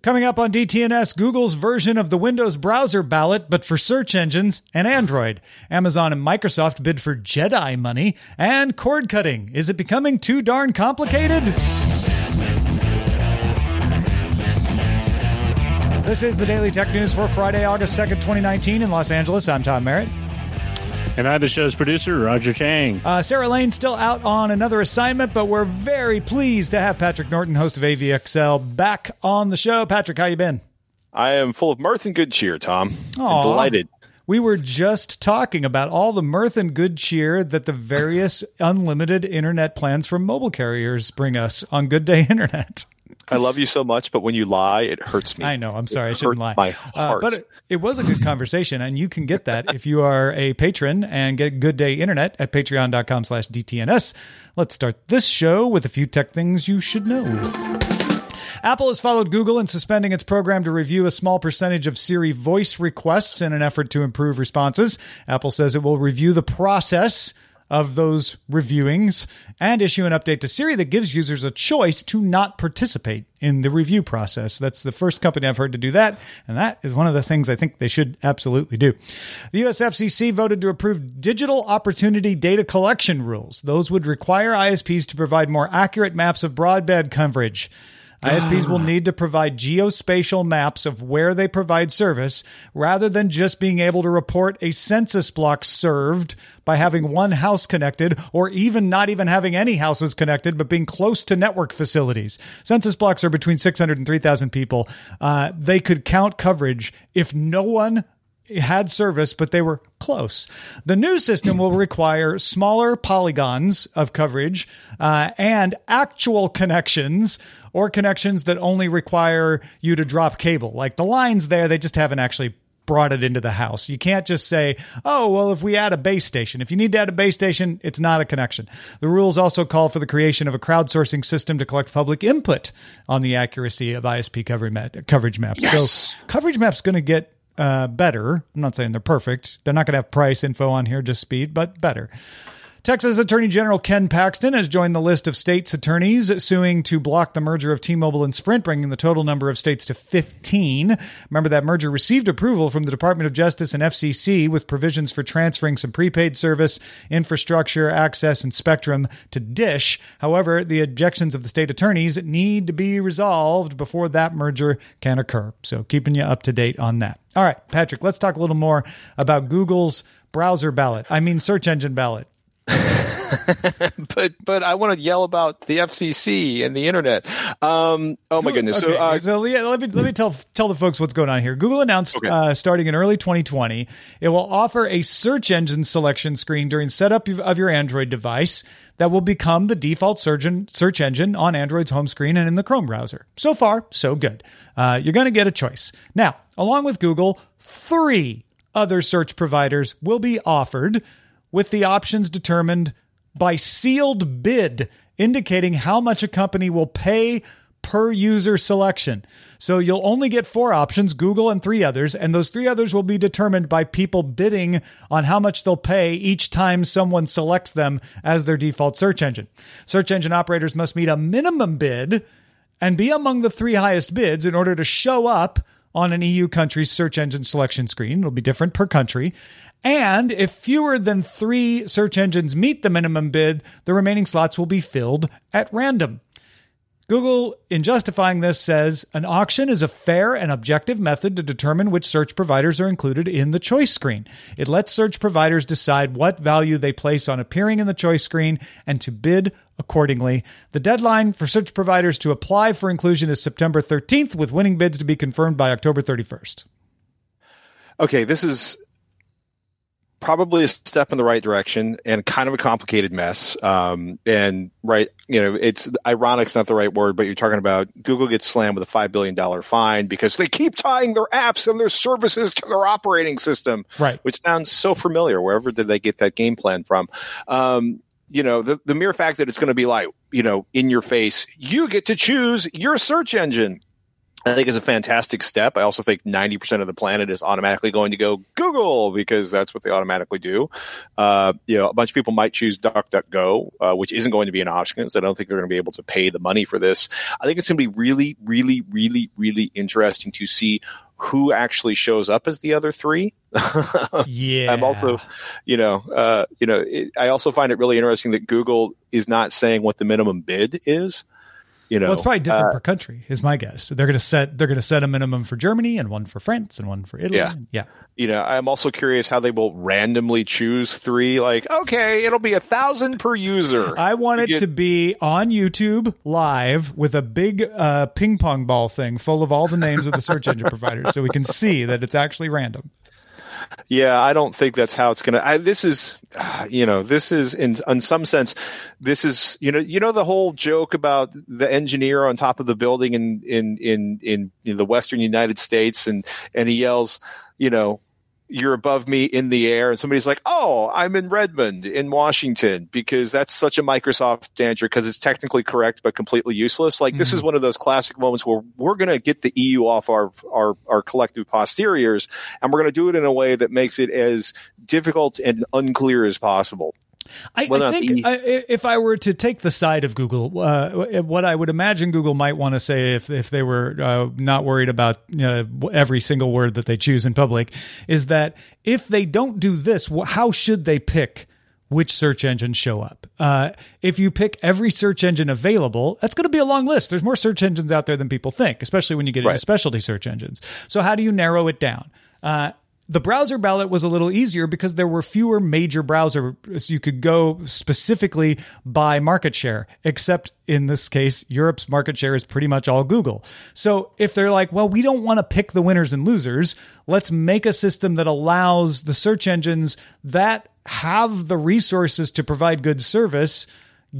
Coming up on DTNS, Google's version of the Windows browser ballot, but for search engines and Android. Amazon and Microsoft bid for Jedi money. And cord cutting. Is it becoming too darn complicated? This is the Daily Tech News for Friday, August 2nd, 2019 in Los Angeles. I'm Tom Merritt. And I'm the show's producer, Roger Chang. Uh, Sarah Lane still out on another assignment, but we're very pleased to have Patrick Norton, host of AVXL, back on the show. Patrick, how you been? I am full of mirth and good cheer, Tom. Aw. delighted. We were just talking about all the mirth and good cheer that the various unlimited internet plans from mobile carriers bring us on Good Day Internet. I love you so much, but when you lie, it hurts me. I know. I'm sorry. It I shouldn't lie. My heart. Uh, but it, it was a good conversation, and you can get that if you are a patron and get Good Day Internet at patreon.com slash DTNS. Let's start this show with a few tech things you should know. Apple has followed Google in suspending its program to review a small percentage of Siri voice requests in an effort to improve responses. Apple says it will review the process of those reviewings and issue an update to Siri that gives users a choice to not participate in the review process. That's the first company I've heard to do that, and that is one of the things I think they should absolutely do. The US FCC voted to approve digital opportunity data collection rules. Those would require ISPs to provide more accurate maps of broadband coverage. ISPs will need to provide geospatial maps of where they provide service rather than just being able to report a census block served by having one house connected or even not even having any houses connected but being close to network facilities. Census blocks are between 600 and 3,000 people. Uh, they could count coverage if no one had service, but they were close. The new system will require smaller polygons of coverage uh, and actual connections or connections that only require you to drop cable. Like the lines there, they just haven't actually brought it into the house. You can't just say, oh, well, if we add a base station, if you need to add a base station, it's not a connection. The rules also call for the creation of a crowdsourcing system to collect public input on the accuracy of ISP coverage, map, coverage maps. Yes. So coverage maps going to get uh, better. I'm not saying they're perfect. They're not going to have price info on here, just speed, but better. Texas Attorney General Ken Paxton has joined the list of states' attorneys suing to block the merger of T Mobile and Sprint, bringing the total number of states to 15. Remember, that merger received approval from the Department of Justice and FCC with provisions for transferring some prepaid service, infrastructure, access, and spectrum to Dish. However, the objections of the state attorneys need to be resolved before that merger can occur. So, keeping you up to date on that. All right, Patrick, let's talk a little more about Google's browser ballot. I mean, search engine ballot. but but I want to yell about the FCC and the internet. Um, oh my goodness! Okay, So uh, so yeah, let me let me tell tell the folks what's going on here. Google announced Okay. uh, starting in early 2020, it will offer a search engine selection screen during setup of- your Android device that will become the default search search engine on Android's home screen and in the Chrome browser. So far, so good. Uh, you're going to get a choice now, along with Google. Three other search providers will be offered with the options determined by sealed bid, indicating how much a company will pay per user selection. So you'll only get four options, Google and three others, and those three others will be determined by people bidding on how much they'll pay each time someone selects them as their default search engine. Search engine operators must meet a minimum bid and be among the three highest bids in order to show up on an EU country's search engine selection screen. It'll be different per country. And if fewer than three search engines meet the minimum bid, the remaining slots will be filled at random. Google, in justifying this, says an auction is a fair and objective method to determine which search providers are included in the choice screen. It lets search providers decide what value they place on appearing in the choice screen and to bid accordingly. The deadline for search providers to apply for inclusion is September 13th, with winning bids to be confirmed by October 31st. Okay, this is probably a step in the right direction and kind of a complicated mess. Um, and right, you know, it's ironic. It's not the right word, but you're talking about Google gets slammed with a $5 billion fine because they keep tying their apps and their services to their operating system. Right. Which sounds so familiar. Wherever did they get that game plan from? Um, you know, the, the mere fact that it's going to be like, you know, in your face, you get to choose your search engine. I think is a fantastic step. I also think 90% of the planet is automatically going to go Google because that's what they automatically do. Uh, you know, a bunch of people might choose DuckDuckGo, uh, which isn't going to be an option because I don't think they're going to be able to pay the money for this. I think it's going to be really, really, really, really interesting to see who actually shows up as the other three. yeah. I'm also, you know, uh, you know, it, I also find it really interesting that Google is not saying what the minimum bid is. You know, well, it's probably different uh, per country, is my guess. So they're going to set they're going to set a minimum for Germany and one for France and one for Italy. Yeah. yeah. You know, I'm also curious how they will randomly choose three. Like, okay, it'll be a thousand per user. I want it get- to be on YouTube live with a big uh, ping pong ball thing full of all the names of the search engine providers, so we can see that it's actually random. Yeah, I don't think that's how it's gonna. I, this is, uh, you know, this is in in some sense, this is you know, you know the whole joke about the engineer on top of the building in in in in, in the Western United States, and and he yells, you know. You're above me in the air, and somebody's like, "Oh, I'm in Redmond, in Washington," because that's such a Microsoft answer because it's technically correct but completely useless. Like this is mm-hmm. one of those classic moments where we're going to get the EU off our our our collective posteriors, and we're going to do it in a way that makes it as difficult and unclear as possible. I, I think I, if I were to take the side of Google, uh, what I would imagine Google might want to say if if they were uh, not worried about uh, every single word that they choose in public is that if they don't do this, how should they pick? Which search engines show up? Uh, if you pick every search engine available, that's going to be a long list. There's more search engines out there than people think, especially when you get into specialty search engines. So, how do you narrow it down? Uh, the browser ballot was a little easier because there were fewer major browsers. You could go specifically by market share, except in this case, Europe's market share is pretty much all Google. So if they're like, well, we don't want to pick the winners and losers, let's make a system that allows the search engines that have the resources to provide good service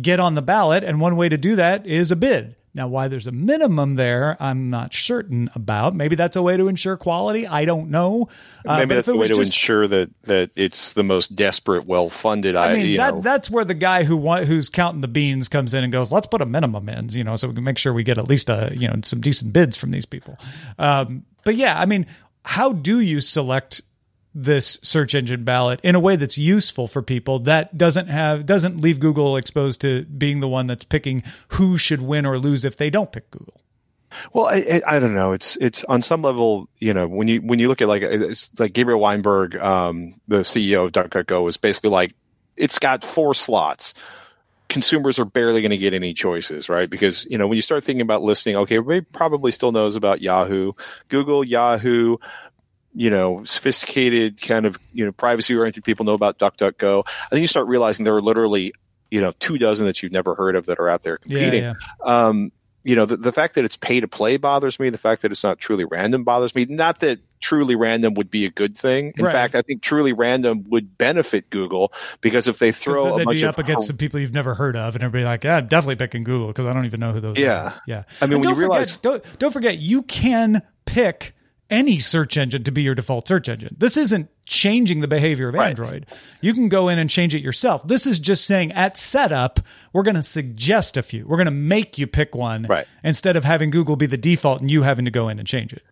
get on the ballot. And one way to do that is a bid. Now, why there's a minimum there, I'm not certain about. Maybe that's a way to ensure quality. I don't know. Uh, Maybe that's the way to just- ensure that that it's the most desperate, well funded. I mean, you that, know, that's where the guy who wa- who's counting the beans comes in and goes, "Let's put a minimum in," you know, so we can make sure we get at least a you know some decent bids from these people. Um, but yeah, I mean, how do you select this search engine ballot in a way that's useful for people that doesn't have doesn't leave Google exposed to being the one that's picking who should win or lose if they don't pick Google? Well, I, I don't know. It's it's on some level, you know, when you when you look at like like Gabriel Weinberg, um, the CEO of DuckDuckGo, was basically like, it's got four slots. Consumers are barely going to get any choices, right? Because you know when you start thinking about listing, okay, everybody probably still knows about Yahoo, Google, Yahoo. You know, sophisticated kind of you know privacy oriented people know about DuckDuckGo. I think you start realizing there are literally you know two dozen that you've never heard of that are out there competing yeah. um, you know, the, the fact that it's pay to play bothers me. The fact that it's not truly random bothers me. Not that truly random would be a good thing. In Right. fact, I think truly random would benefit Google because if they throw they'd a bunch be of up against some people you've never heard of, and everybody like, yeah, I'm definitely picking Google because I don't even know who those Yeah. are. Yeah. I mean, And when don't you realize- forget, don't, don't forget, you can pick any search engine to be your default search engine. This isn't changing the behavior of Right. Android. You can go in and change it yourself. This is just saying at setup, we're going to suggest a few. We're going to make you pick one Right. instead of having Google be the default and you having to go in and change it.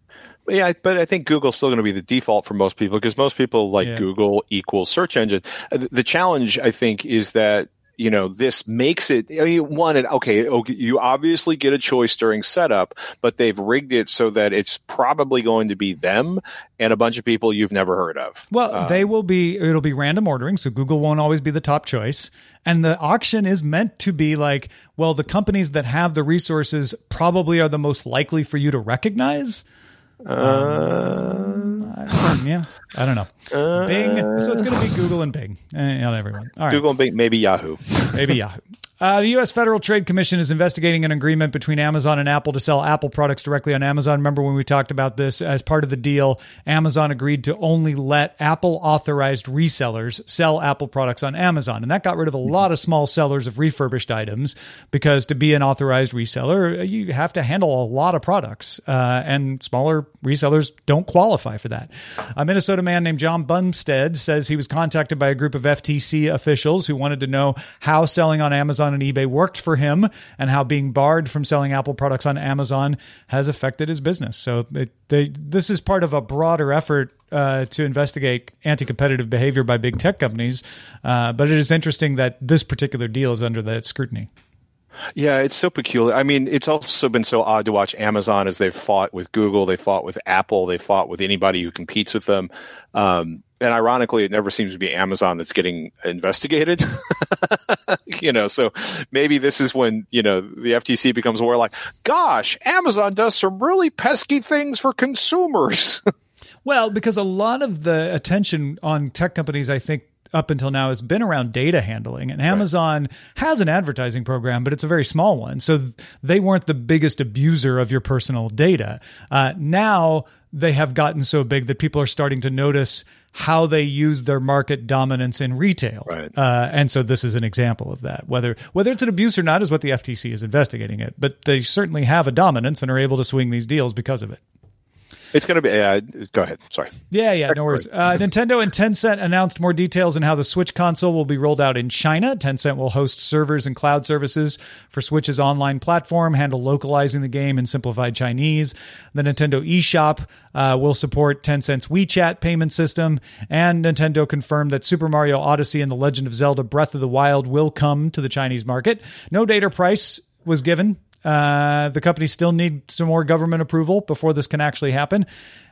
Yeah, but I think Google's still going to be the default for most people because most people like Yeah. Google equals search engine. Uh, The the challenge, I think, is that you know this makes it. I mean, one, it, okay, okay, you obviously get a choice during setup, but they've rigged it so that it's probably going to be them and a bunch of people you've never heard of. Well, um, they will be, it'll be random ordering. So Google won't always be the top choice. And the auction is meant to be like, well, the companies that have the resources probably are the most likely for you to recognize. Uh, yeah, I don't know. Uh, Bing. So it's going to be Google and Bing. Eh, not everyone. All right. Google and Bing, maybe Yahoo. Maybe Yahoo. Uh, the U.S. Federal Trade Commission is investigating an agreement between Amazon and Apple to sell Apple products directly on Amazon. Remember when we talked about this? As part of the deal, Amazon agreed to only let Apple authorized resellers sell Apple products on Amazon. And that got rid of a lot of small sellers of refurbished items because to be an authorized reseller, you have to handle a lot of products. Uh, and smaller resellers don't qualify for that. A Minnesota man named John Bumstead says he was contacted by a group of FTC officials who wanted to know how selling on Amazon and eBay worked for him and how being barred from selling Apple products on Amazon has affected his business. So it, they, this is part of a broader effort uh, to investigate anti-competitive behavior by big tech companies. Uh, but it is interesting that this particular deal is under that scrutiny. Yeah, it's so peculiar. I mean, it's also been so odd to watch Amazon as they've fought with Google, they fought with Apple, they fought with anybody who competes with them. Um, and ironically, it never seems to be Amazon that's getting investigated. you know, so maybe this is when, you know, the FTC becomes aware like, gosh, Amazon does some really pesky things for consumers. Well, because a lot of the attention on tech companies, I think, up until now has been around data handling. And Amazon has an advertising program, but it's a very small one. So th- they weren't the biggest abuser of your personal data. Uh, now they have gotten so big that people are starting to notice how they use their market dominance in retail. Right. Uh, and so this is an example of that. Whether whether it's an abuse or not is what the FTC is investigating it. But they certainly have a dominance and are able to swing these deals because of it. It's going to be, uh, go ahead. Sorry. Yeah, yeah, no worries. Uh, Nintendo and Tencent announced more details on how the Switch console will be rolled out in China. Tencent will host servers and cloud services for Switch's online platform, handle localizing the game in simplified Chinese. The Nintendo eShop uh, will support Tencent's WeChat payment system, and Nintendo confirmed that Super Mario Odyssey and The Legend of Zelda Breath of the Wild will come to the Chinese market. No date or price was given uh, the company still need some more government approval before this can actually happen.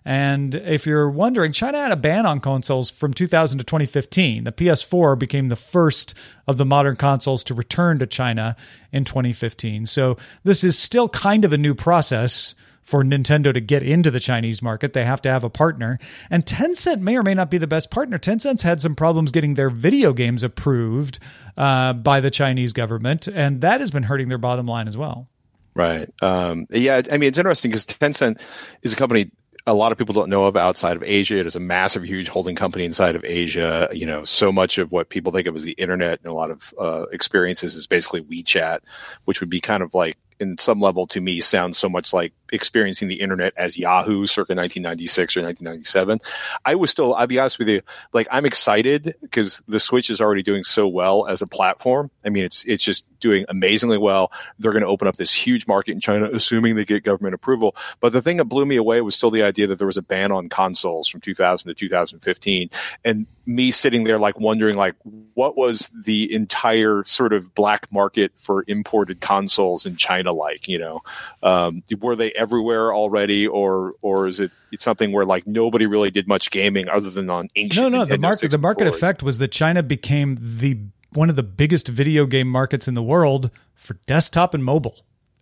And if you're wondering, China had a ban on consoles from 2000 to 2015. The PS4 became the first of the modern consoles to return to China in 2015. So this is still kind of a new process for Nintendo to get into the Chinese market. They have to have a partner. And Tencent may or may not be the best partner. Tencent's had some problems getting their video games approved uh, by the Chinese government, and that has been hurting their bottom line as well. Right. Um, yeah. I mean, it's interesting because Tencent is a company a lot of people don't know of outside of Asia. It is a massive, huge holding company inside of Asia. You know, so much of what people think of as the internet and a lot of uh, experiences is basically WeChat, which would be kind of like, in some level, to me, sounds so much like experiencing the internet as Yahoo circa 1996 or 1997. I was still, I'll be honest with you, like I'm excited because the Switch is already doing so well as a platform. I mean, it's it's just doing amazingly well. They're going to open up this huge market in China, assuming they get government approval. But the thing that blew me away was still the idea that there was a ban on consoles from 2000 to 2015, and me sitting there like wondering like what was the entire sort of black market for imported consoles in China like? You know, um, were they everywhere already, or or is it it's something where like nobody really did much gaming other than on ancient? No, no. The market, the market effect was that China became the one of the biggest video game markets in the world for desktop and mobile.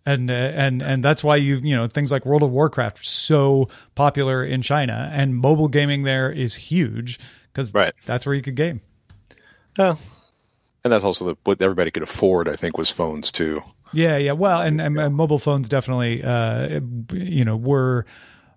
And uh, and and that's why you you know things like World of Warcraft are so popular in China and mobile gaming there is huge because Right. that's where you could game. Oh. And that's also the, what everybody could afford. I think was phones too. Yeah, yeah. Well, and, and, and mobile phones definitely, uh, you know, were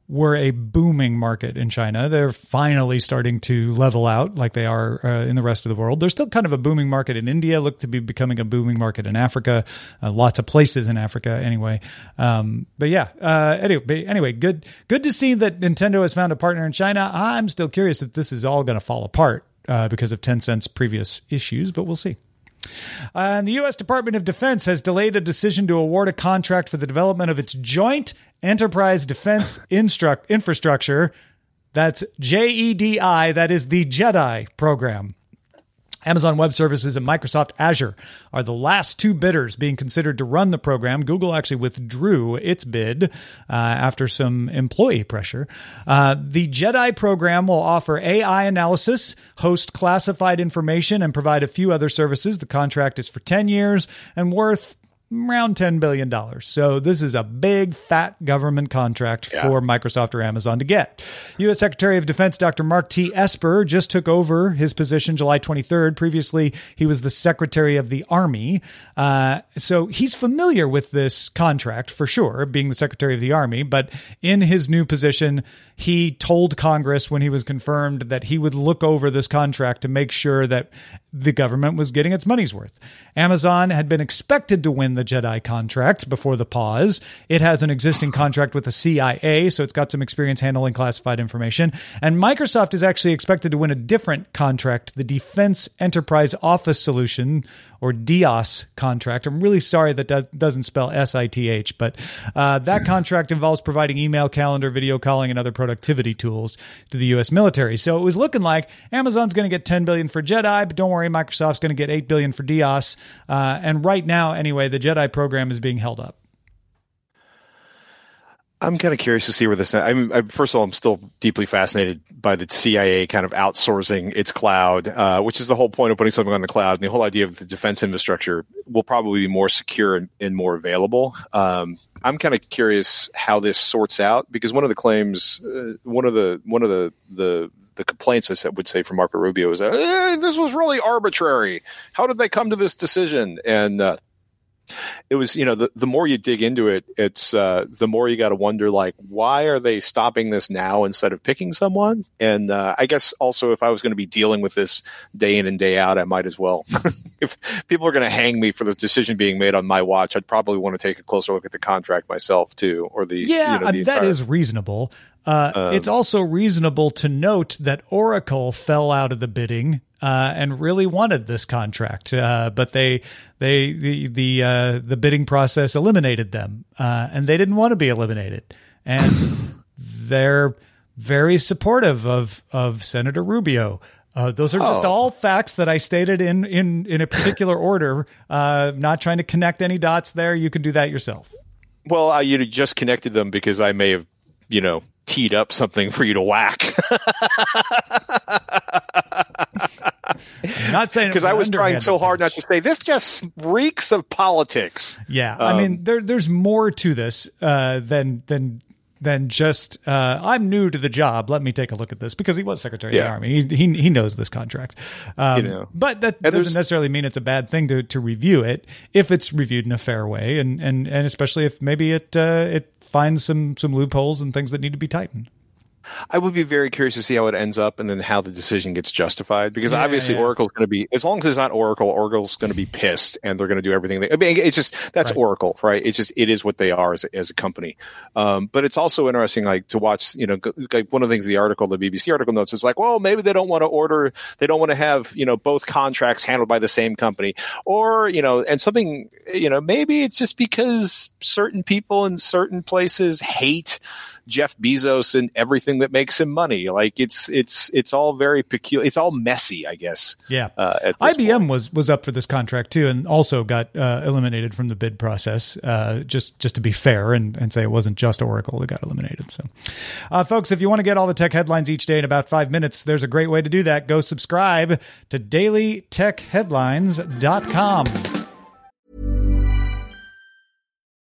were a booming market in China. They're finally starting to level out like they are uh, in the rest of the world. There's still kind of a booming market in India, look to be becoming a booming market in Africa, uh, lots of places in Africa anyway. Um, but yeah, uh, anyway, anyway, good, good to see that Nintendo has found a partner in China. I'm still curious if this is all going to fall apart uh, because of Tencent's previous issues, but we'll see. Uh, and the U.S. Department of Defense has delayed a decision to award a contract for the development of its Joint Enterprise Defense instru- Infrastructure. That's JEDI, that is the JEDI program. Amazon Web Services and Microsoft Azure are the last two bidders being considered to run the program. Google actually withdrew its bid uh, after some employee pressure. Uh, the JEDI program will offer AI analysis, host classified information, and provide a few other services. The contract is for 10 years and worth around $10 billion. So this is a big, fat government contract yeah. for Microsoft or Amazon to get. U.S. Secretary of Defense Dr. Mark T. Esper just took over his position July 23rd. Previously, he was the Secretary of the Army. Uh, so he's familiar with this contract for sure, being the Secretary of the Army. But in his new position, he told Congress when he was confirmed that he would look over this contract to make sure that the government was getting its money's worth. Amazon had been expected to win the JEDI contract before the pause. It has an existing contract with the CIA, so it's got some experience handling classified information. And Microsoft is actually expected to win a different contract, the Defense Enterprise Office Solution, or DEOS contract. I'm really sorry that that doesn't spell S I T H, but uh, that contract involves providing email, calendar, video calling, and other productivity tools to the U.S. military. So it was looking like Amazon's going to get 10 billion for JEDI, but don't worry, Microsoft's going to get 8 billion for DEOS. Uh, and right now, anyway, the JEDI program is being held up. I'm kind of curious to see where this. I'm, I'm, first of all, I'm still deeply fascinated by the CIA kind of outsourcing its cloud, uh, which is the whole point of putting something on the cloud. And the whole idea of the defense infrastructure will probably be more secure and, and more available. Um, I'm kind of curious how this sorts out because one of the claims, uh, one of the one of the the the complaints I said would say from Marco Rubio is that eh, this was really arbitrary. How did they come to this decision? And uh, it was you know the, the more you dig into it it's uh, the more you got to wonder like why are they stopping this now instead of picking someone? And uh, i guess also if i was going to be dealing with this day in and day out i might as well. If people are going to hang me for the decision being made on my watch i'd probably want to take a closer look at the contract myself too or the yeah you know, the that entire- is reasonable. Uh, um, it's also reasonable to note that Oracle fell out of the bidding uh, and really wanted this contract, uh, but they they the the uh, the bidding process eliminated them, uh, and they didn't want to be eliminated, and they're very supportive of of Senator Rubio. Uh, those are just oh. all facts that I stated in in in a particular order. Uh, not trying to connect any dots there. You can do that yourself. Well, I you just connected them because I may have, you know, teed up something for you to whack. not saying because I was trying so hard not to say this just reeks of politics. Yeah, um, I mean there there's more to this uh, than than than just uh, I'm new to the job. Let me take a look at this because he was Secretary yeah. of the Army. He, he, he knows this contract, um, you know. But that and doesn't necessarily mean it's a bad thing to to review it if it's reviewed in a fair way, and and and especially if maybe it uh, it finds some some loopholes and things that need to be tightened. I would be very curious to see how it ends up and then how the decision gets justified because yeah, obviously yeah. Oracle's going to be as long as it's not Oracle, Oracle's going to be pissed and they're going to do everything. They, I mean, it's just that's right. Oracle, right? It's just it is what they are as a, as a company. Um, but it's also interesting, like to watch. You know, like one of the things the article, the BBC article notes, is like, well, maybe they don't want to order, they don't want to have you know both contracts handled by the same company, or you know, and something, you know, maybe it's just because certain people in certain places hate Jeff Bezos and everything that makes him money. Like it's it's it's all very peculiar. It's all messy, I guess. Yeah. Uh, IBM point. was was up for this contract too, and also got uh, eliminated from the bid process. Uh, just just to be fair and and say it wasn't just Oracle that got eliminated. So, uh, folks, if you want to get all the tech headlines each day in about five minutes, there's a great way to do that. Go subscribe to DailyTechHeadlines.com.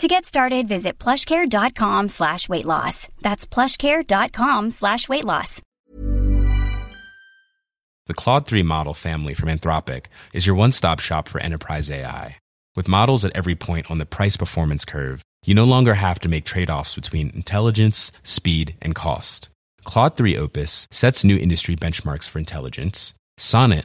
To get started, visit plushcare.com slash weight loss. That's plushcare.com slash weight loss. The Claude 3 model family from Anthropic is your one-stop shop for enterprise AI. With models at every point on the price-performance curve, you no longer have to make trade-offs between intelligence, speed, and cost. Claude 3 Opus sets new industry benchmarks for intelligence. Sonnet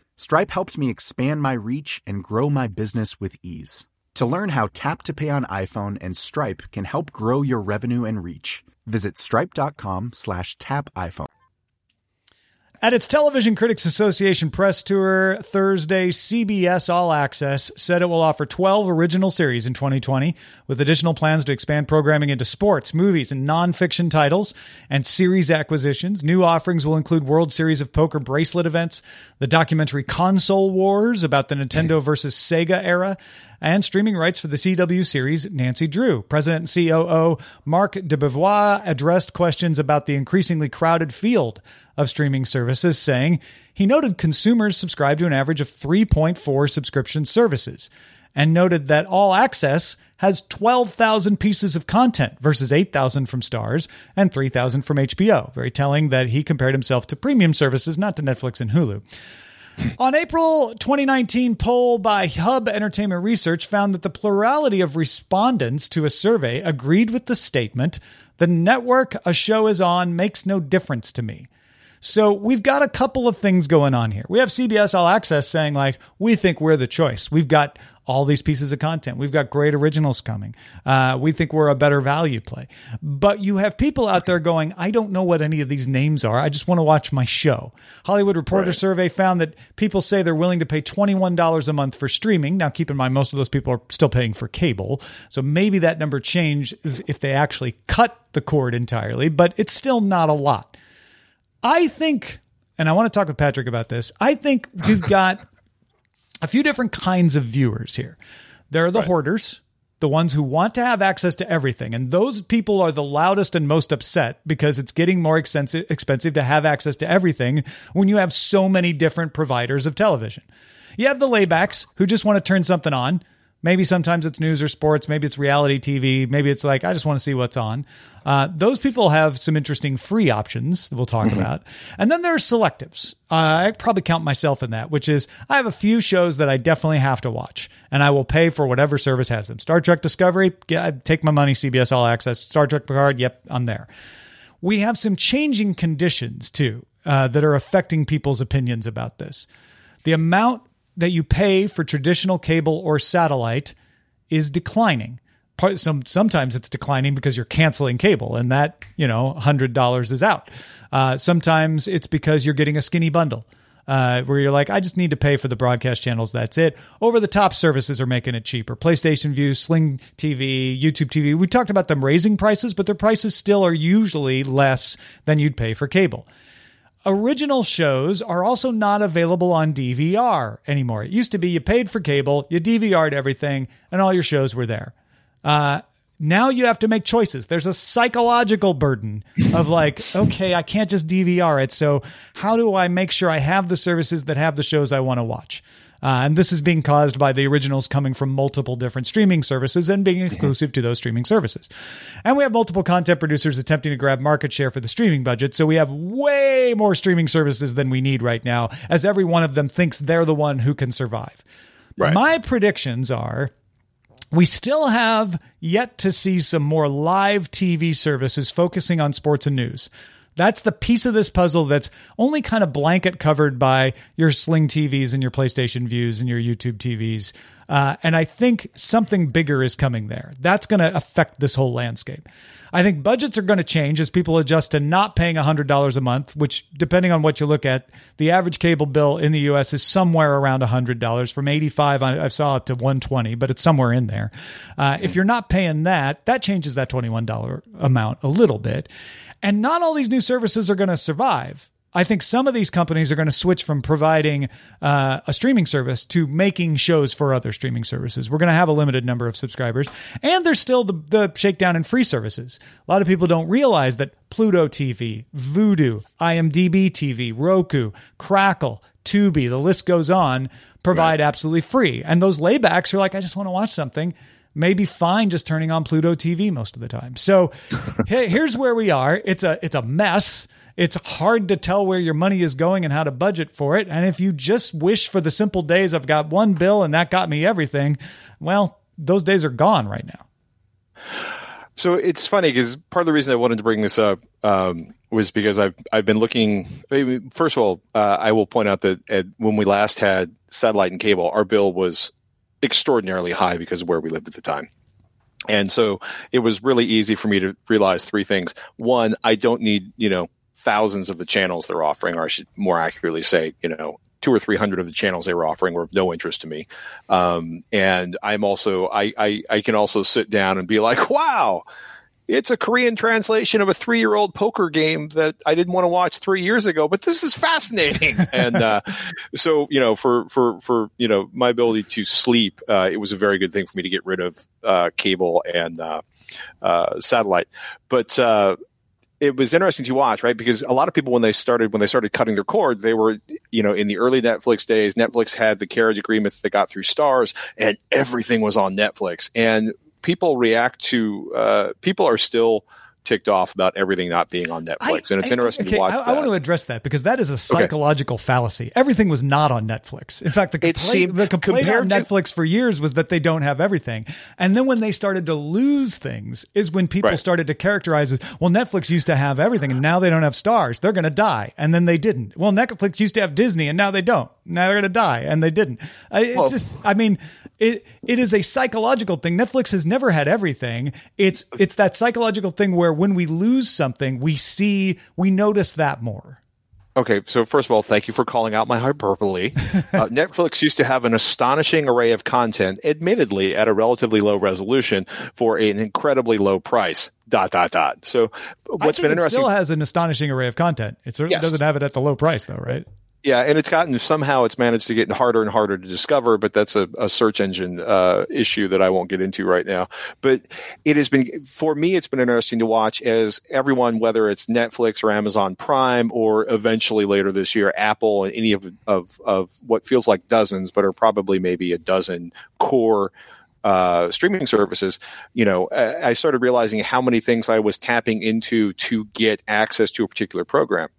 Stripe helped me expand my reach and grow my business with ease. To learn how Tap to Pay on iPhone and Stripe can help grow your revenue and reach, visit stripe.com slash tap iPhone. At its Television Critics Association press tour Thursday, CBS All Access said it will offer 12 original series in 2020, with additional plans to expand programming into sports, movies, and nonfiction titles and series acquisitions. New offerings will include World Series of Poker bracelet events, the documentary Console Wars about the Nintendo versus Sega era, and streaming rights for the CW series Nancy Drew. President and COO Marc DeBevoise addressed questions about the increasingly crowded field of streaming services, saying he noted consumers subscribe to an average of 3.4 subscription services and noted that All Access has 12,000 pieces of content versus 8,000 from Starz and 3,000 from HBO. Very telling that he compared himself to premium services, not to Netflix and Hulu. On April 2019 poll by Hub Entertainment Research found that the plurality of respondents to a survey agreed with the statement, "The network a show is on makes no difference to me." So we've got a couple of things going on here. We have CBS All Access saying like, "We think we're the choice. We've got all these pieces of content. We've got great originals coming. Uh, we think we're a better value play." But you have people out there going, "I don't know what any of these names are. I just want to watch my show." Hollywood Reporter Right. survey found that people say they're willing to pay $21 a month for streaming. Now, keep in mind, most of those people are still paying for cable. So maybe that number changes if they actually cut the cord entirely, but it's still not a lot. I think, and I want to talk with Patrick about this, I think we've got a few different kinds of viewers here. There are the hoarders, the ones who want to have access to everything. And those people are the loudest and most upset because it's getting more expensive, expensive to have access to everything when you have so many different providers of television. You have the laybacks who just want to turn something on. Maybe sometimes it's news or sports. Maybe it's reality TV. Maybe it's like, I just want to see what's on. Uh, those people have some interesting free options that we'll talk about. And then there are selectives. Uh, I probably count myself in that, which is I have a few shows that I definitely have to watch and I will pay for whatever service has them. Star Trek Discovery, get, take my money, CBS All Access. Star Trek Picard, yep, I'm there. We have some changing conditions too uh, that are affecting people's opinions about this. The amount that you pay for traditional cable or satellite is declining. Part, some sometimes it's declining because you're canceling cable, and that you know hundred dollars is out. Uh, sometimes it's because you're getting a skinny bundle. Uh, where you're like, I just need to pay for the broadcast channels. That's it. Over the top services are making it cheaper. PlayStation Vue, Sling TV, YouTube TV. We talked about them raising prices, but their prices still are usually less than you'd pay for cable. Original shows are also not available on DVR anymore. It used to be you paid for cable, you DVR'd everything, and all your shows were there. Uh, now you have to make choices. There's a psychological burden of like, okay, I can't just DVR it. So how do I make sure I have the services that have the shows I want to watch? Uh, and this is being caused by the originals coming from multiple different streaming services and being exclusive to those streaming services. And we have multiple content producers attempting to grab market share for the streaming budget. So we have way more streaming services than we need right now, as every one of them thinks they're the one who can survive. Right. My predictions are we still have yet to see some more live TV services focusing on sports and news. That's the piece of this puzzle that's only kind of blanket covered by your Sling TVs and your PlayStation Vues and your YouTube TVs. Uh, and I think something bigger is coming there. That's going to affect this whole landscape. I think budgets are going to change as people adjust to not paying $100 a month, which, depending on what you look at, the average cable bill in the US is somewhere around $100. From 85 I saw it to 120 but it's somewhere in there. Uh, if you're not paying that, that changes that $21 amount a little bit. And not all these new services are going to survive. I think some of these companies are going to switch from providing uh, a streaming service to making shows for other streaming services. We're going to have a limited number of subscribers, and there's still the, the shakedown in free services. A lot of people don't realize that Pluto TV, Vudu, IMDb TV, Roku, Crackle, Tubi, the list goes on, provide right. absolutely free. And those laybacks are like, I just want to watch something maybe fine just turning on Pluto TV most of the time. So here's where we are. It's a it's a mess. It's hard to tell where your money is going and how to budget for it. And if you just wish for the simple days, I've got one bill and that got me everything, well, those days are gone right now. So it's funny because part of the reason I wanted to bring this up um, was because I've I've been looking. First of all, uh, I will point out that at, when we last had satellite and cable, our bill was extraordinarily high because of where we lived at the time. And so it was really easy for me to realize three things. One, I don't need, you know, thousands of the channels they're offering, or I should more accurately say, you know, two or three hundred of the channels they were offering were of no interest to me. Um, and I'm also, I, I, I can also sit down and be like, wow, it's a Korean translation of a three year old poker game that I didn't want to watch three years ago, but this is fascinating. and uh, so, you know, for for for you know my ability to sleep, uh, it was a very good thing for me to get rid of uh, cable and uh, uh, satellite. But uh, it was interesting to watch, right? Because a lot of people, when they started, when they started cutting their cord, they were, you know, in the early Netflix days, Netflix had the carriage agreement that got through Starz and everything was on Netflix. And people react to uh, people are still ticked off about everything not being on Netflix, I, and it's I, interesting okay, to watch. I, I, want to address that because that is a psychological okay. fallacy. Everything was not on Netflix. In fact, the complaint, seemed, the complaint on to, Netflix for years was that they don't have everything, and then when they started to lose things, is when people right. started to characterize it. Well, Netflix used to have everything, and now they don't have Starz. They're going to die, and then they didn't. Well, Netflix used to have Disney, and now they don't. Now they're going to die, and they didn't. It's well, just, I mean, it it is a psychological thing. Netflix has never had everything. It's it's that psychological thing where when we lose something, we see we notice that more. Okay, so first of all, thank you for calling out my hyperbole. Uh, Netflix used to have an astonishing array of content, admittedly at a relatively low resolution for an incredibly low price. Dot dot dot. So, what's been interesting? Is it still has an astonishing array of content. It certainly yes. doesn't have it at the low price, though, right? Yeah, and it's gotten somehow it's managed to get harder and harder to discover, but that's a, a search engine uh, issue that I won't get into right now. But it has been for me, it's been interesting to watch as everyone, whether it's Netflix or Amazon Prime, or eventually later this year, Apple and any of of of what feels like dozens, but are probably maybe a dozen core uh, streaming services, you know, I started realizing how many things I was tapping into to get access to a particular program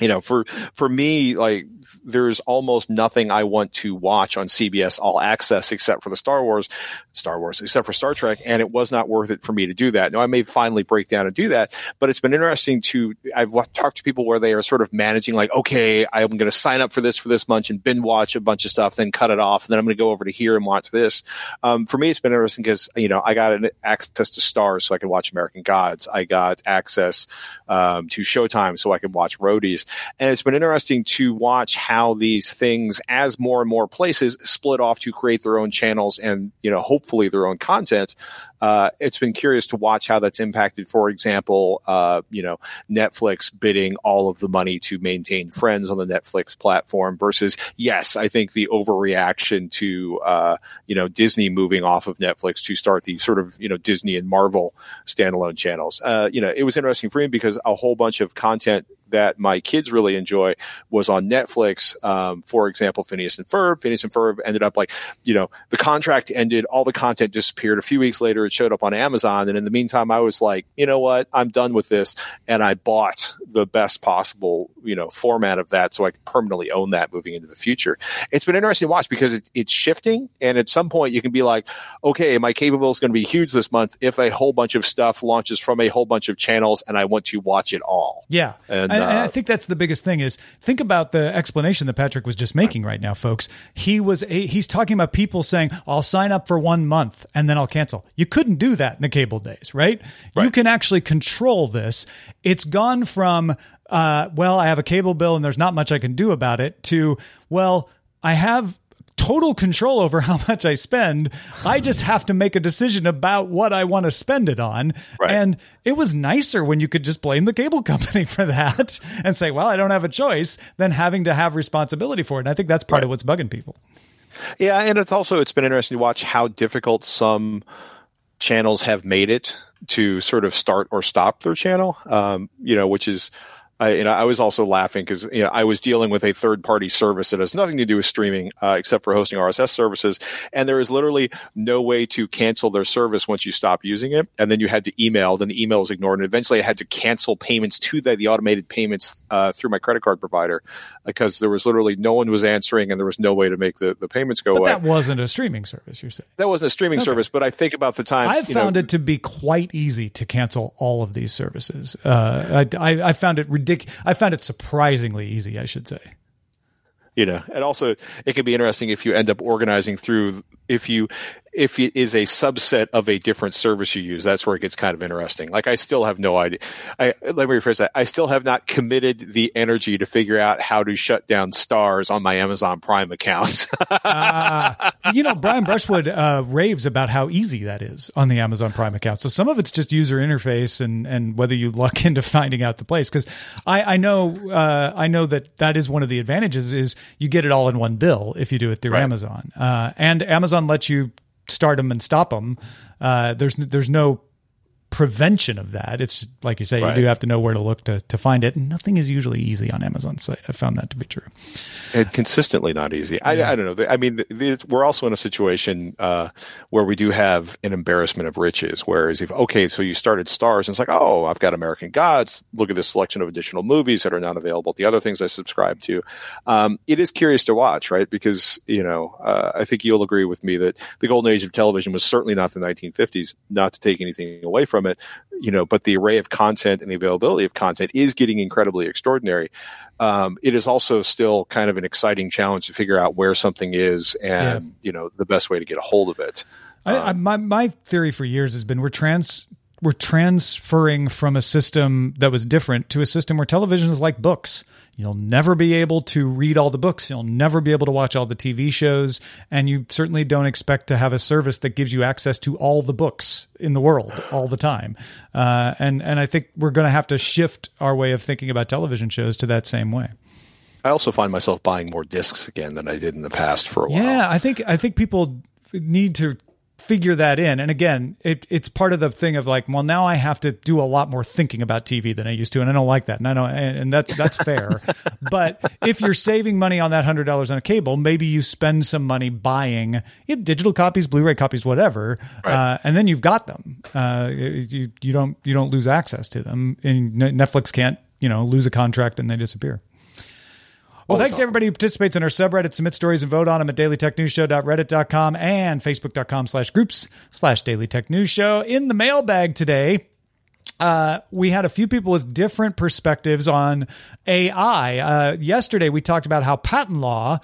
you know, for for me, like there's almost nothing I want to watch on CBS All Access except for the Star Wars, Star Wars, except for Star Trek, and it was not worth it for me to do that. Now I may finally break down and do that, but it's been interesting to I've talked to people where they are sort of managing like, okay, I'm going to sign up for this for this month and binge watch a bunch of stuff, then cut it off, and then I'm going to go over to here and watch this. Um, for me, it's been interesting because you know I got an access to Starz so I could watch American Gods. I got access um, to Showtime so I could watch Roadies. And it's been interesting to watch how these things, as more and more places split off to create their own channels and, you know, hopefully their own content, uh, it's been curious to watch how that's impacted. For example, uh, you know, Netflix bidding all of the money to maintain Friends on the Netflix platform versus, yes, I think the overreaction to, uh, you know, Disney moving off of Netflix to start the sort of, you know, Disney and Marvel standalone channels. Uh, you know, it was interesting for me because a whole bunch of content that my kids really enjoy was on Netflix. Um, for example, Phineas and Ferb. Phineas and Ferb ended up like, you know, the contract ended, all the content disappeared. A few weeks later, it showed up on Amazon. And in the meantime, I was like, you know what? I'm done with this. And I bought the best possible, you know, format of that so I could permanently own that moving into the future. It's been interesting to watch because it, it's shifting. And at some point, you can be like, okay, my cable is going to be huge this month if a whole bunch of stuff launches from a whole bunch of channels and I want to watch it all. Yeah. And, and I think that's the biggest thing is think about the explanation that Patrick was just making right now, folks. He was, a, he's talking about people saying, I'll sign up for one month and then I'll cancel. You couldn't do that in the cable days, right? right. You can actually control this. It's gone from, uh, well, I have a cable bill and there's not much I can do about it to, well, I have total control over how much I spend. I just have to make a decision about what I want to spend it on. Right. And it was nicer when you could just blame the cable company for that and say, well, I don't have a choice than having to have responsibility for it. And I think that's part right. of what's bugging people. Yeah. And it's also, it's been interesting to watch how difficult some channels have made it to sort of start or stop their channel, um, you know, which is, I, you know, I was also laughing because you know I was dealing with a third party service that has nothing to do with streaming uh, except for hosting RSS services, and there is literally no way to cancel their service once you stop using it, and then you had to email, then the email was ignored, and eventually I had to cancel payments to the, the automated payments uh, through my credit card provider because there was literally no one was answering, and there was no way to make the, the payments go but away. That wasn't a streaming service, you're saying? That wasn't a streaming okay. service, but I think about the time I've found know, it to be quite easy to cancel all of these services. Uh, I, I, I found it ridiculous. I found it surprisingly easy, I should say. You know, and also it can be interesting if you end up organizing through if you if it is a subset of a different service you use, that's where it gets kind of interesting. Like I still have no idea. I, let me rephrase that. I still have not committed the energy to figure out how to shut down Starz on my Amazon Prime account. uh, you know, Brian Brushwood uh, raves about how easy that is on the Amazon Prime account. So some of it's just user interface and and whether you luck into finding out the place. Because I I know uh, I know that that is one of the advantages is you get it all in one bill if you do it through right. Amazon. Uh, and Amazon lets you start them and stop them. Uh, there's there's no prevention of that. It's like you say, right. you do have to know where to look to, to find it. Nothing is usually easy on Amazon's site. I found that to be true. And consistently not easy. I, I don't know. I mean, we're also in a situation uh, where we do have an embarrassment of riches. Whereas if, okay, so you started Starz and it's like, oh, I've got American Gods. Look at this selection of additional movies that are not available. The other things I subscribe to. Um, it is curious to watch, right? Because, you know, uh, I think you'll agree with me that the golden age of television was certainly not the 1950s, not to take anything away from from it, you know, but the array of content and the availability of content is getting incredibly extraordinary. Um, it is also still kind of an exciting challenge to figure out where something is and, yeah. you know, the best way to get a hold of it. Um, I, I, my, my theory for years has been we're trans, we're transferring from a system that was different to a system where television is like books. You'll never be able to read all the books. You'll never be able to watch all the TV shows. And you certainly don't expect to have a service that gives you access to all the books in the world all the time. Uh, and, and I think we're going to have to shift our way of thinking about television shows to that same way. I also find myself buying more discs again than I did in the past for a while. Yeah, I think I think people need to figure that in. And again, it, it's part of the thing of like, well, now I have to do a lot more thinking about TV than I used to, and I don't like that. And I know, and, and that's that's fair. but if you're saving money on that hundred dollars on a cable, maybe you spend some money buying digital copies, Blu-ray copies, whatever, right. uh, and then you've got them. Uh, you you don't you don't lose access to them, and Netflix can't you know lose a contract and they disappear. Well, thanks to everybody who participates in our subreddit. Submit stories and vote on them at dailytechnewsshow.reddit.com and facebook.com slash groups slash dailytechnewsshow. In the mailbag today, uh, we had a few people with different perspectives on AI. Uh, yesterday, we talked about how patent law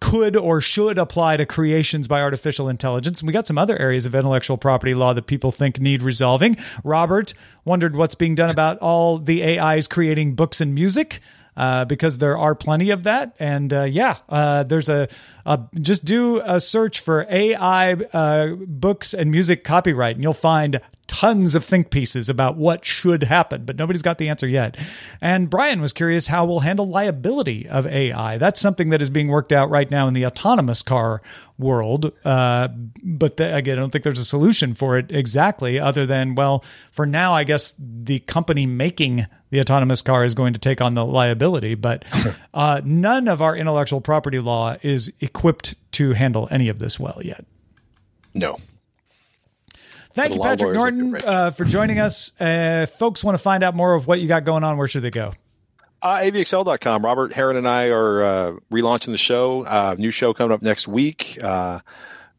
could or should apply to creations by artificial intelligence. And we got some other areas of intellectual property law that people think need resolving. Robert wondered what's being done about all the AIs creating books and music uh, because there are plenty of that. And uh, yeah, uh, there's a, a, just do a search for AI uh, books and music copyright, and you'll find tons of think pieces about what should happen, but nobody's got the answer yet. And Brian was curious how we'll handle liability of AI. That's something that is being worked out right now in the autonomous car world. Uh, but the, again, I don't think there's a solution for it exactly, other than, well, for now, I guess the company making the autonomous car is going to take on the liability. But uh, none of our intellectual property law is equipped to handle any of this well yet. No. Thank you, Patrick Norton, uh, for joining us. Uh, folks want to find out more of what you got going on. Where should they go? Uh, AVXL.com. Robert Heron and I are uh, relaunching the show. Uh, new show coming up next week.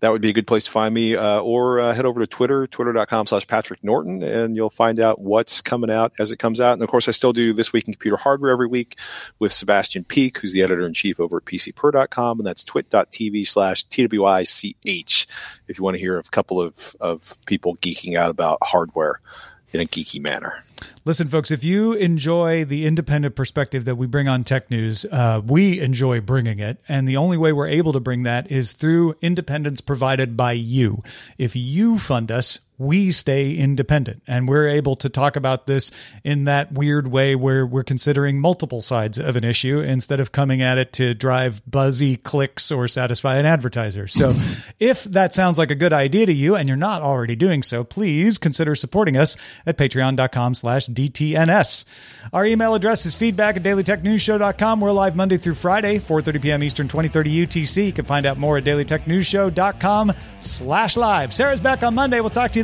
That would be a good place to find me. Uh, or uh, head over to Twitter, twitter.com slash Patrick Norton, and you'll find out what's coming out as it comes out. And of course, I still do This Week in Computer Hardware every week with Sebastian Peak, who's the editor in chief over at PCPer.com, and that's twit.tv slash TWICH if you want to hear a couple of, of people geeking out about hardware in a geeky manner. Listen, folks, if you enjoy the independent perspective that we bring on tech news, uh, we enjoy bringing it. And the only way we're able to bring that is through independence provided by you. If you fund us, we stay independent and we're able to talk about this in that weird way where we're considering multiple sides of an issue instead of coming at it to drive buzzy clicks or satisfy an advertiser. So if that sounds like a good idea to you and you're not already doing so, please consider supporting us at patreon.com slash DTNS. Our email address is feedback at dailytechnewsshow.com. We're live Monday through Friday, 4.30 p.m. Eastern, 2030 UTC. You can find out more at dailytechnewsshow.com slash live. Sarah's back on Monday. We'll talk to you